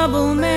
troublemaker.